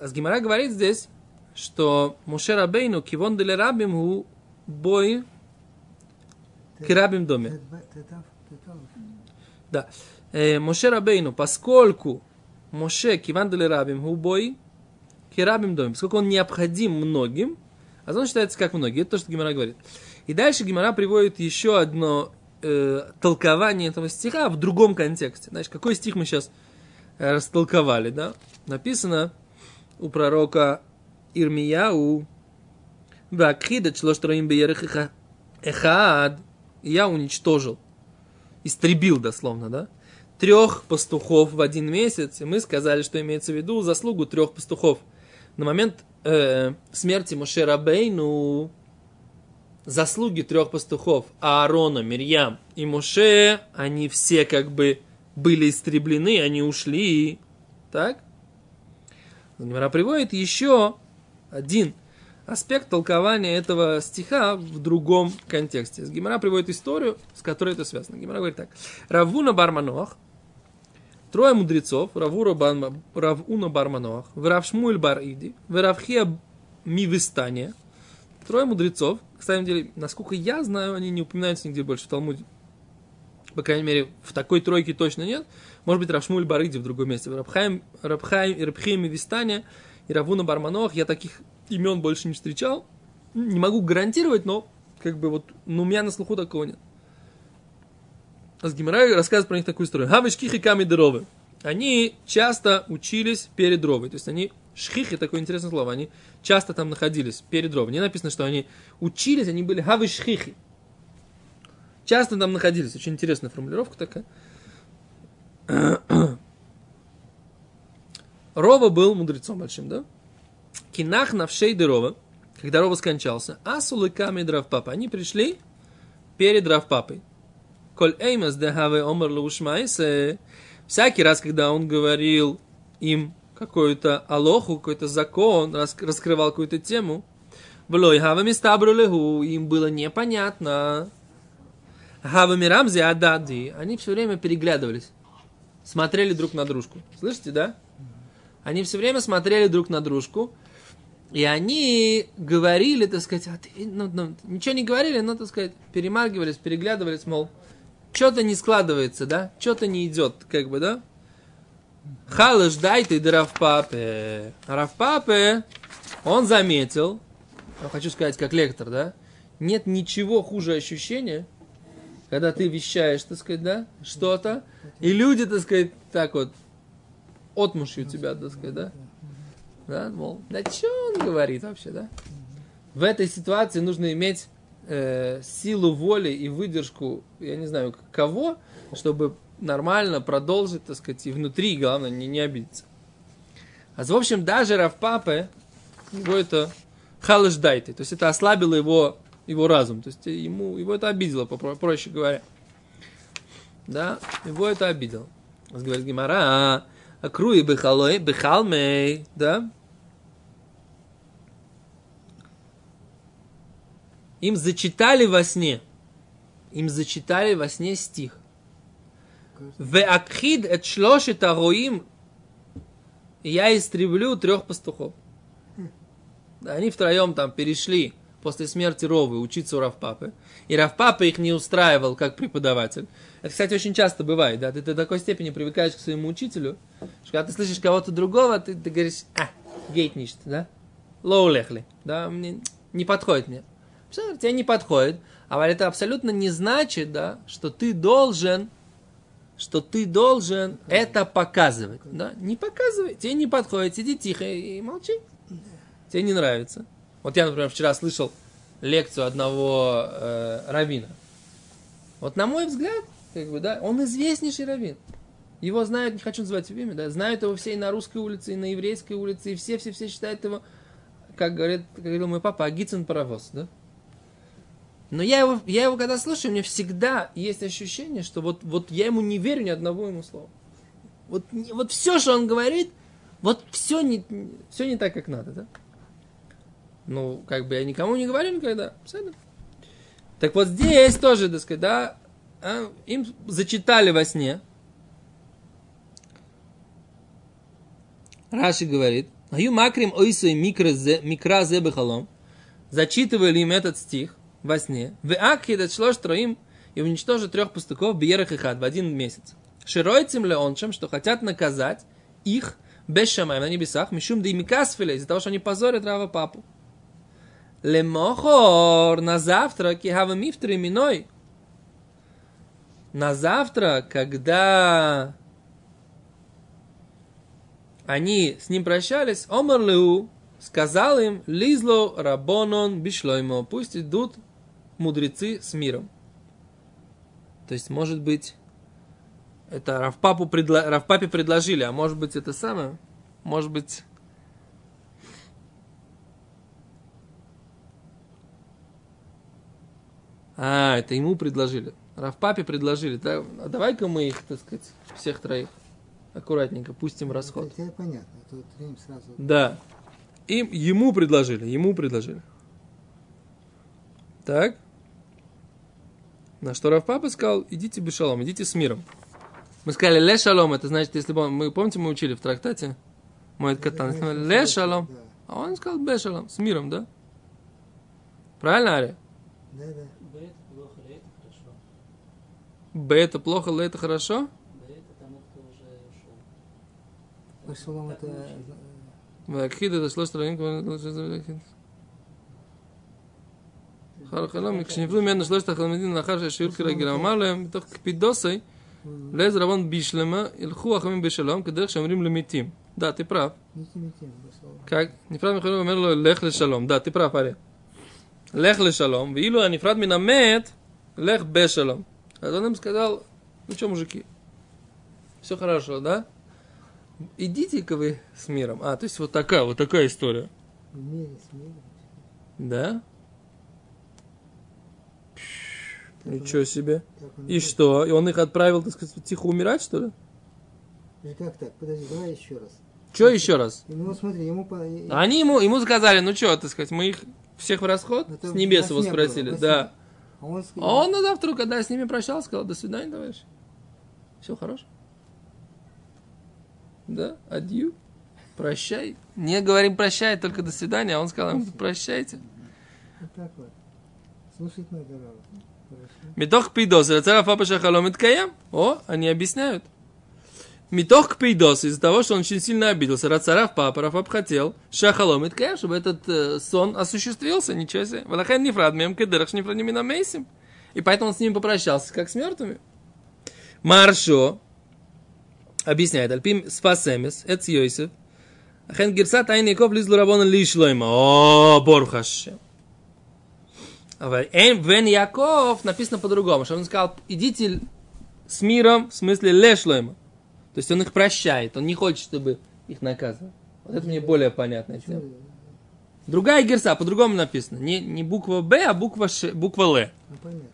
Асгимара говорит здесь, что Муше Рабейну кивон деле рабим у бой к рабим доме. Да. Э, Моше Рабейну, поскольку Моше киван деле рабим у бой к рабим доме, поскольку он необходим многим, а он считается как многие. Это то, что Гимара говорит. И дальше Гимара приводит еще одно э, толкование этого стиха в другом контексте. Значит, какой стих мы сейчас э, растолковали, да? Написано у пророка Ирмияу, Вакхидат шлоштроим беерехиха эхад, я уничтожил, истребил дословно, да? Трех пастухов в один месяц, и мы сказали, что имеется в виду заслугу трех пастухов. На момент э, смерти Мушера Бейну заслуги трех пастухов Аарона, Мирьям и Муше, они все как бы были истреблены, они ушли. Так? Гмара приводит еще один аспект толкования этого стиха в другом контексте. Гимара приводит историю, с которой это связано. Гимара говорит так. Равуна Барманох, трое мудрецов, Равура Барма, Равуна Барманох, Вравшмуэль Бар Иди, Вравхия Мивистания, трое мудрецов, кстати, деле, насколько я знаю, они не упоминаются нигде больше в Талмуде. По крайней мере, в такой тройке точно нет. Может быть, Равшмуль Барыди в другом месте. Рабхайм, Рабхайм, Рабхим и Вистане и Равуна Барманох. Я таких имен больше не встречал. Не могу гарантировать, но как бы вот, ну, у меня на слуху такого нет. А с Гимарай рассказывает про них такую историю. Хавышкихи ками дровы. Они часто учились перед ровой. То есть они, шхихи, такое интересное слово, они часто там находились перед ровой. Не написано, что они учились, они были хавышхихи. Часто там находились. Очень интересная формулировка такая. Рова был мудрецом большим, да? Кинах навшей Рова, когда Рова скончался, асулы ками папа, они пришли перед папой. Коль эймас де хаве омар лушмайсе, всякий раз, когда он говорил им какую-то алоху, какой-то закон, раскрывал какую-то тему, им было непонятно. Хава мирамзи адади, они все время переглядывались смотрели друг на дружку. Слышите, да? Они все время смотрели друг на дружку, и они говорили, так сказать, а ты, ну, ну, ничего не говорили, но, так сказать, перемаргивались, переглядывались, мол, что-то не складывается, да? Что-то не идет, как бы, да? Халыш, дай ты да Равпапе. Равпапе, он заметил, хочу сказать, как лектор, да? Нет ничего хуже ощущения, когда ты вещаешь, так сказать, да, что-то, и люди, так сказать, так вот, отмушью тебя, так сказать, да, да, мол, да что он говорит вообще, да? В этой ситуации нужно иметь э, силу воли и выдержку, я не знаю, кого, чтобы нормально продолжить, так сказать, и внутри, главное, не, не обидеться. А в общем, даже Равпапе, его это халыждайте, то есть это ослабило его его разум. То есть ему, его это обидело, проще говоря. Да, его это обидело. Говорит Гимара, а круи бехалой, бехалмей, да? Им зачитали во сне, им зачитали во сне стих. ואכחיד את שלושת הרועים, я истреблю трех пастухов. Да, они втроем там перешли после смерти Равы учиться у рав Папы, и рав Папа их не устраивал как преподаватель. Это, кстати, очень часто бывает, да, ты до такой степени привыкаешь к своему учителю, что когда ты слышишь кого-то другого, ты, ты говоришь, а, גייט נישט, да, לא הולך לי, да, мне, не подходит мне. Все, тебе не подходит, а это абсолютно не значит, да, что ты должен что ты должен это показывать. Да? Не показывай, тебе не подходит, сиди тихо и молчи. Тебе не нравится. Вот я, например, вчера слышал лекцию одного э, равина. Вот на мой взгляд, как бы, да, он известнейший раввин. Его знают, не хочу называть его имя, да, знают его все и на русской улице, и на еврейской улице, и все-все-все считают его, как, говорит, как говорил мой папа, Агицын паровоз, да. Но я его, я его когда слушаю, у меня всегда есть ощущение, что вот, вот я ему не верю ни одного ему слова. Вот, вот все, что он говорит, вот все не, все не так, как надо, да. Ну, как бы я никому не говорю никогда. Так вот здесь тоже, так сказать, да, а, им зачитали во сне. Раши говорит, Аю макрим ойсой микразе бехалом. Зачитывали им этот стих во сне. В акхидат шлош троим и уничтожит трех пастухов биерах и хат в один месяц. Широйцем ли ончем, что хотят наказать их без шамаем на небесах, мишум да и микасфиле, из-за того, что они позорят Рава папу. Лемохор на завтра, кихава мифтри миной. На завтра, когда они с ним прощались, Омар Леу сказал им, Лизло Рабонон Бишлоймо, пусть идут мудрецы с миром. То есть, может быть, это Равпапу предло... Равпапе предложили, а может быть, это самое, может быть, А, это ему предложили. Равпапе предложили. Да, а давай-ка мы их, так сказать, всех троих аккуратненько пустим расход. Это понятно. а Тут сразу. Да. Им, ему предложили, ему предложили. Так. На что Равпапа сказал, идите без шалом, идите с миром. Мы сказали, ле шалом, это значит, если бы мы, помните, мы учили в трактате, мой катан, ле шалом, Да, а он сказал, бе шалом, с миром, да? Правильно, Ари? да, да. Б это плохо, Р это хорошо. Б это плохо, Л это хорошо? Б это тому, кто уже ушел. Пошелом Так это... выучили. והכחיד את השלושת הרעים אחר החלום, כשנפלו ממנו שלושת החלמידים לאחר שהשיעור כרגיל, אמר להם, מתוך קפידוסי, לעזר רבון בישלמה, ילכו החכמים בשלום, כדרך שאומרים למתים. Да, ты прав. Не тем, пошел. как? נפרד מחילו אומר לו, לך לשלום. Да, ты прав, אריה. лех лешалом, вилу анифрат минамет, лех бешалом. А он им сказал, ну что, мужики, все хорошо, да? Идите-ка вы с миром. А, то есть вот такая, вот такая история. Да? Ничего себе. И что? И он их отправил, так сказать, тихо умирать, что ли? Как так? Подожди, давай еще раз. Что еще раз? Ну, смотри, ему... По... А они ему, ему сказали, ну что, так сказать, мы их всех в расход Это с небес его спросили, было, да. А он, а он на завтра, когда с ними прощал, сказал, до свидания, товарищ. Все хорошо. Да, адью. Прощай. Не говорим прощай, только до свидания, а он сказал им прощайте. Вот так вот. Слушать надо. Метох пидос, О, они объясняют. Митох кпейдос, из-за того, что он очень сильно обиделся, Рацарав папа, хотел, Шахалом и чтобы этот э, сон осуществился, ничего себе. Валахен нефрад мем кедерах нефрадим мейсим. И поэтому он с ними попрощался, как с мертвыми. Маршо объясняет, Альпим спасемес, эц Йосиф, Ахен гирсат айн Яков лизлу рабона лишлойма. О, Борхаше. А Эм Вен Яков написано по-другому, что он сказал, идите с миром, в смысле лешлойма. То есть он их прощает, он не хочет, чтобы их наказывали. Вот это мне более понятная тема. Другая герса, по-другому написано. Не, не буква Б, а буква, Ш, буква Л. Ну, понятно.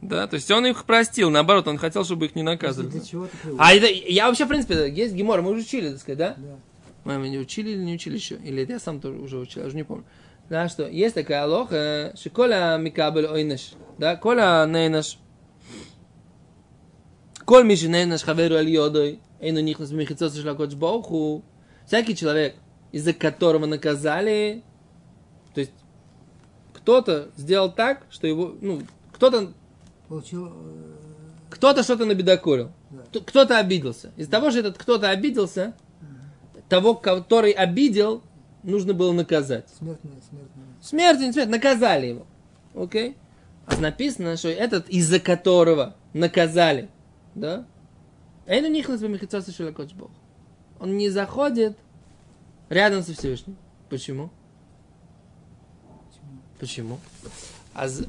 Да, то есть он их простил, наоборот, он хотел, чтобы их не наказывали. Для чего? А это, я вообще, в принципе, есть гемор, мы уже учили, так сказать, да? Да. Мы мы не учили или не учили еще? Или это я сам тоже уже учил, я уже не помню. Да, что есть такая алоха, что коля микабель ойнеш, да, коля нейнеш, коль миши нейнеш хаверу аль йодой, эйну нихнас бимихицос шлакоч боху, всякий человек, из-за которого наказали, то есть кто-то сделал так, что его, ну, кто-то Получил... э, кто-то что-то набедокурил. Да. Кто-то обиделся. Из-за того, что этот кто-то обиделся, того, который обидел, нужно было наказать. Смертная, смертная. Смерть, не смерть, наказали его. Окей? А написано, что этот, из-за которого наказали, да? Эйну нихнас бамихицоса шелакоч Бог. Он не заходит рядом со Всевышним. Почему? Почему? А з-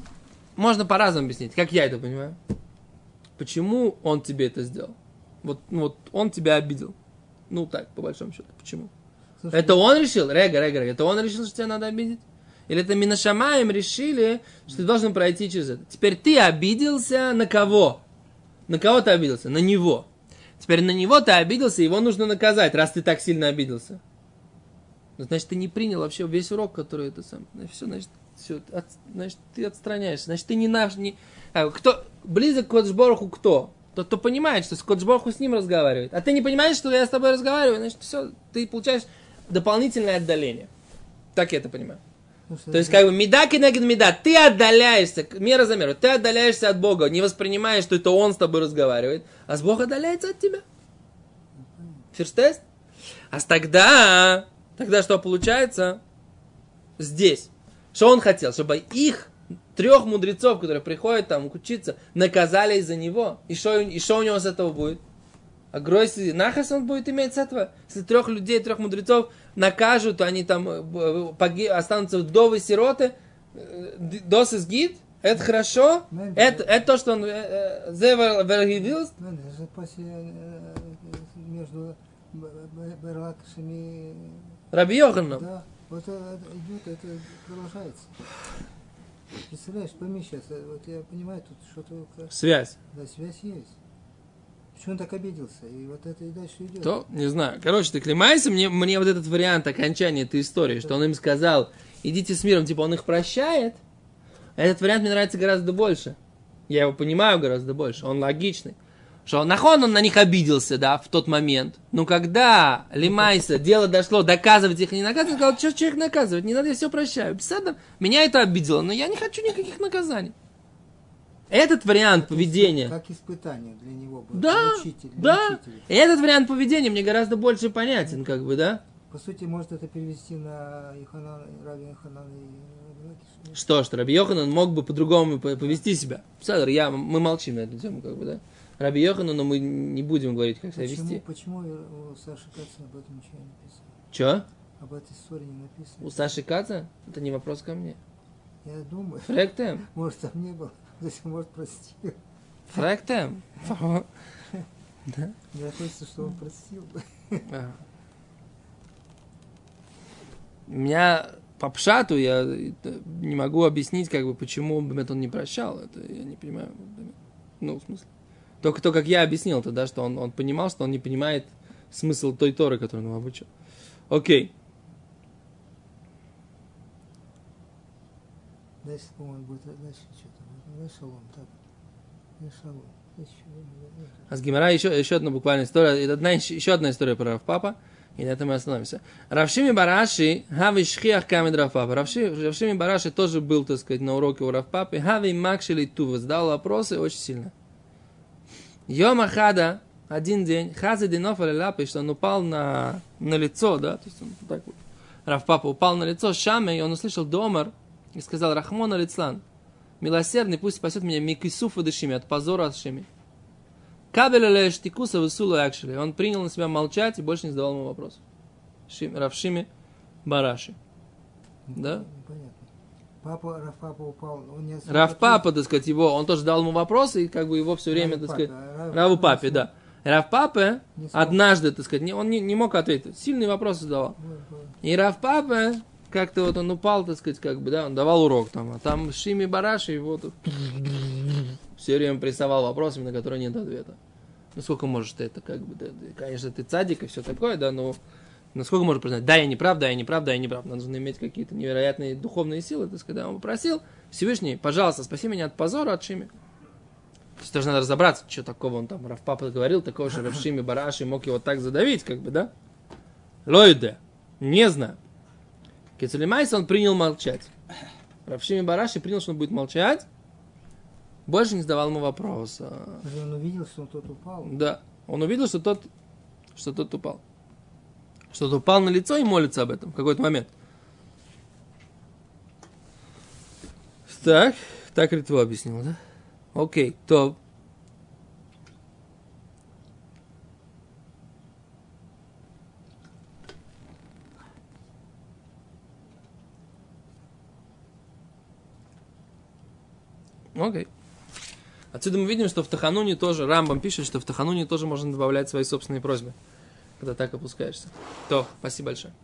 Можно по-разному объяснить, как я это понимаю. Почему он тебе это сделал? Вот, ну, вот он тебя обидел. Ну так, по большому счету. Почему? Слушай, Это он решил? Рега, Рега, Рега. Это он решил, что тебя надо обидеть? Или это Минашамаем решили, что ты должен пройти через это? Теперь ты обиделся на кого? На кого ты обиделся? На него. Теперь на него ты обиделся, его нужно наказать, раз ты так сильно обиделся. Ну, значит, ты не принял вообще весь урок, который это сам. Все, значит, все, значит, ты отстраняешься. Значит, ты не наш, не... А, кто, близок к Коджбороху кто? Тот, кто понимает, что с Коджбороху с ним разговаривает. А ты не понимаешь, что я с тобой разговариваю, значит, все, ты получаешь дополнительное отдаление. Так я это понимаю. Ну, То есть, как бы, меда кенегед меда, ты отдаляешься, мера за меру, ты отдаляешься от Бога, не воспринимаешь, что это Он с тобой разговаривает, а с Бога отдаляется от тебя. Ферстест? А тогда, тогда что получается? Здесь. Что он хотел? Чтобы их трех мудрецов, которые приходят там учиться, наказали из-за него. И что, и что у него с этого будет? А Гройс нахас он будет иметь с этого? Если трех людей, трех мудрецов накажут, они там э, б- поги- останутся вдовы, сироты, э, дос из гид, это хорошо, это, это то, что он э, э, э, между Б- Б- Берлакшами, Раби Йоханом. да, вот это идет, это продолжается. Представляешь, пойми сейчас, э, вот я понимаю, тут что-то, Связь. да, связь есть. Почему он так обиделся? И вот это и дальше идет. То, не знаю. Короче, ты клемайся, мне, мне вот этот вариант окончания этой истории, что он им сказал, идите с миром, типа он их прощает, этот вариант мне нравится гораздо больше. Я его понимаю гораздо больше, он логичный. Что нахон он на них обиделся, да, в тот момент. Но когда Лимайса, дело дошло, доказывать их не наказывать, он сказал, что человек наказывать, не надо, я все прощаю. Беседа, меня это обидело, но я не хочу никаких наказаний. Этот вариант поведения. Как испытание для него было. Да, для да. учителя. И этот вариант поведения мне гораздо больше понятен, как бы, да? По сути, может это перевести на Иханан, Раби Иханан и. Что, что Раби Йоханан мог бы по-другому по- повести себя. Садр, я, мы молчим на эту тему, как бы, да? Раби Йоханану мы не будем говорить, как себя Почему, вести. почему у Саши Кацина об этом ничего не написано? Че? Об этой истории не написано? У Саши Каца? Это не вопрос ко мне. Я думаю, Фректем. может там не было, есть может простил. Фректем. Мне хочется, чтобы он простил. Ага. У меня по пшату я это не могу объяснить, как бы, почему Бемет он не прощал. Это я не понимаю. Ну, в смысле. Только то, как я объяснил тогда, что он, он понимал, что он не понимает смысл той Торы, которую он обучил. Окей. Дальше, по-моему, будет дальше что-то. Да, шалом, так. Да, шалом. Еще, да, да. А с Гимара еще, еще одна буквальная история. Одна, еще одна история про Равпапа. И на этом мы остановимся. Равшими Бараши, хави шхиах камед Равпапа. Равши- Равшими Бараши тоже был, так сказать, на уроке у Равпапы. Хави макшили тува. Задал вопросы очень сильно. Йома Хада, один день, Хази Динов Лапи, что он упал на, на лицо, да, то есть он так вот, Равпапа упал на лицо Шаме, и он услышал Домар, и сказал, Рахмон Алицлан, милосердный, пусть спасет меня Микисуфа Дышими, от позора от Шими. Кабеля штикуса высула акшели. Он принял на себя молчать и больше не задавал ему вопросов. Шим, Равшими Бараши. Да? Непонятно. Папа, Раф Папа упал, он не особо Рав Папа, так сказать, его, он тоже дал ему вопросы, и как бы его все время, Раву так сказать, Рав- Раву Папе, да. Рав Папе Не смог. однажды, так сказать, не- он не, не мог ответить. Сильные вопросы задавал. И Рав Папе, как-то вот он упал, так сказать, как бы, да, он давал урок там, а там Шими Бараши его тут все время прессовал вопросами, на которые нет ответа. Ну, сколько можешь ты это, как бы, да, да, конечно, ты цадик и все такое, да, но насколько можешь признать, да, я не прав, да, я не прав, да, я не прав. Нужно иметь какие-то невероятные духовные силы, так сказать, да, он попросил, Всевышний, пожалуйста, спаси меня от позора, от Шими. То есть даже надо разобраться, что такого он там, Рав Папа говорил, такого, что Рав Шими Бараши мог его так задавить, как бы, да? Лойде, не знаю. Кецелемайс он принял молчать. Равшими Бараши принял, что он будет молчать. Больше не задавал ему вопроса. Он увидел, что тот упал. Да. Он увидел, что тот, что тот упал. Что тот упал на лицо и молится об этом в какой-то момент. Так, так Ритва объяснил, да? Окей, то. Окей. Отсюда мы видим, что в Тахануне тоже, Рамбам пишет, что в Тахануне тоже можно добавлять свои собственные просьбы, когда так опускаешься. То, спасибо большое.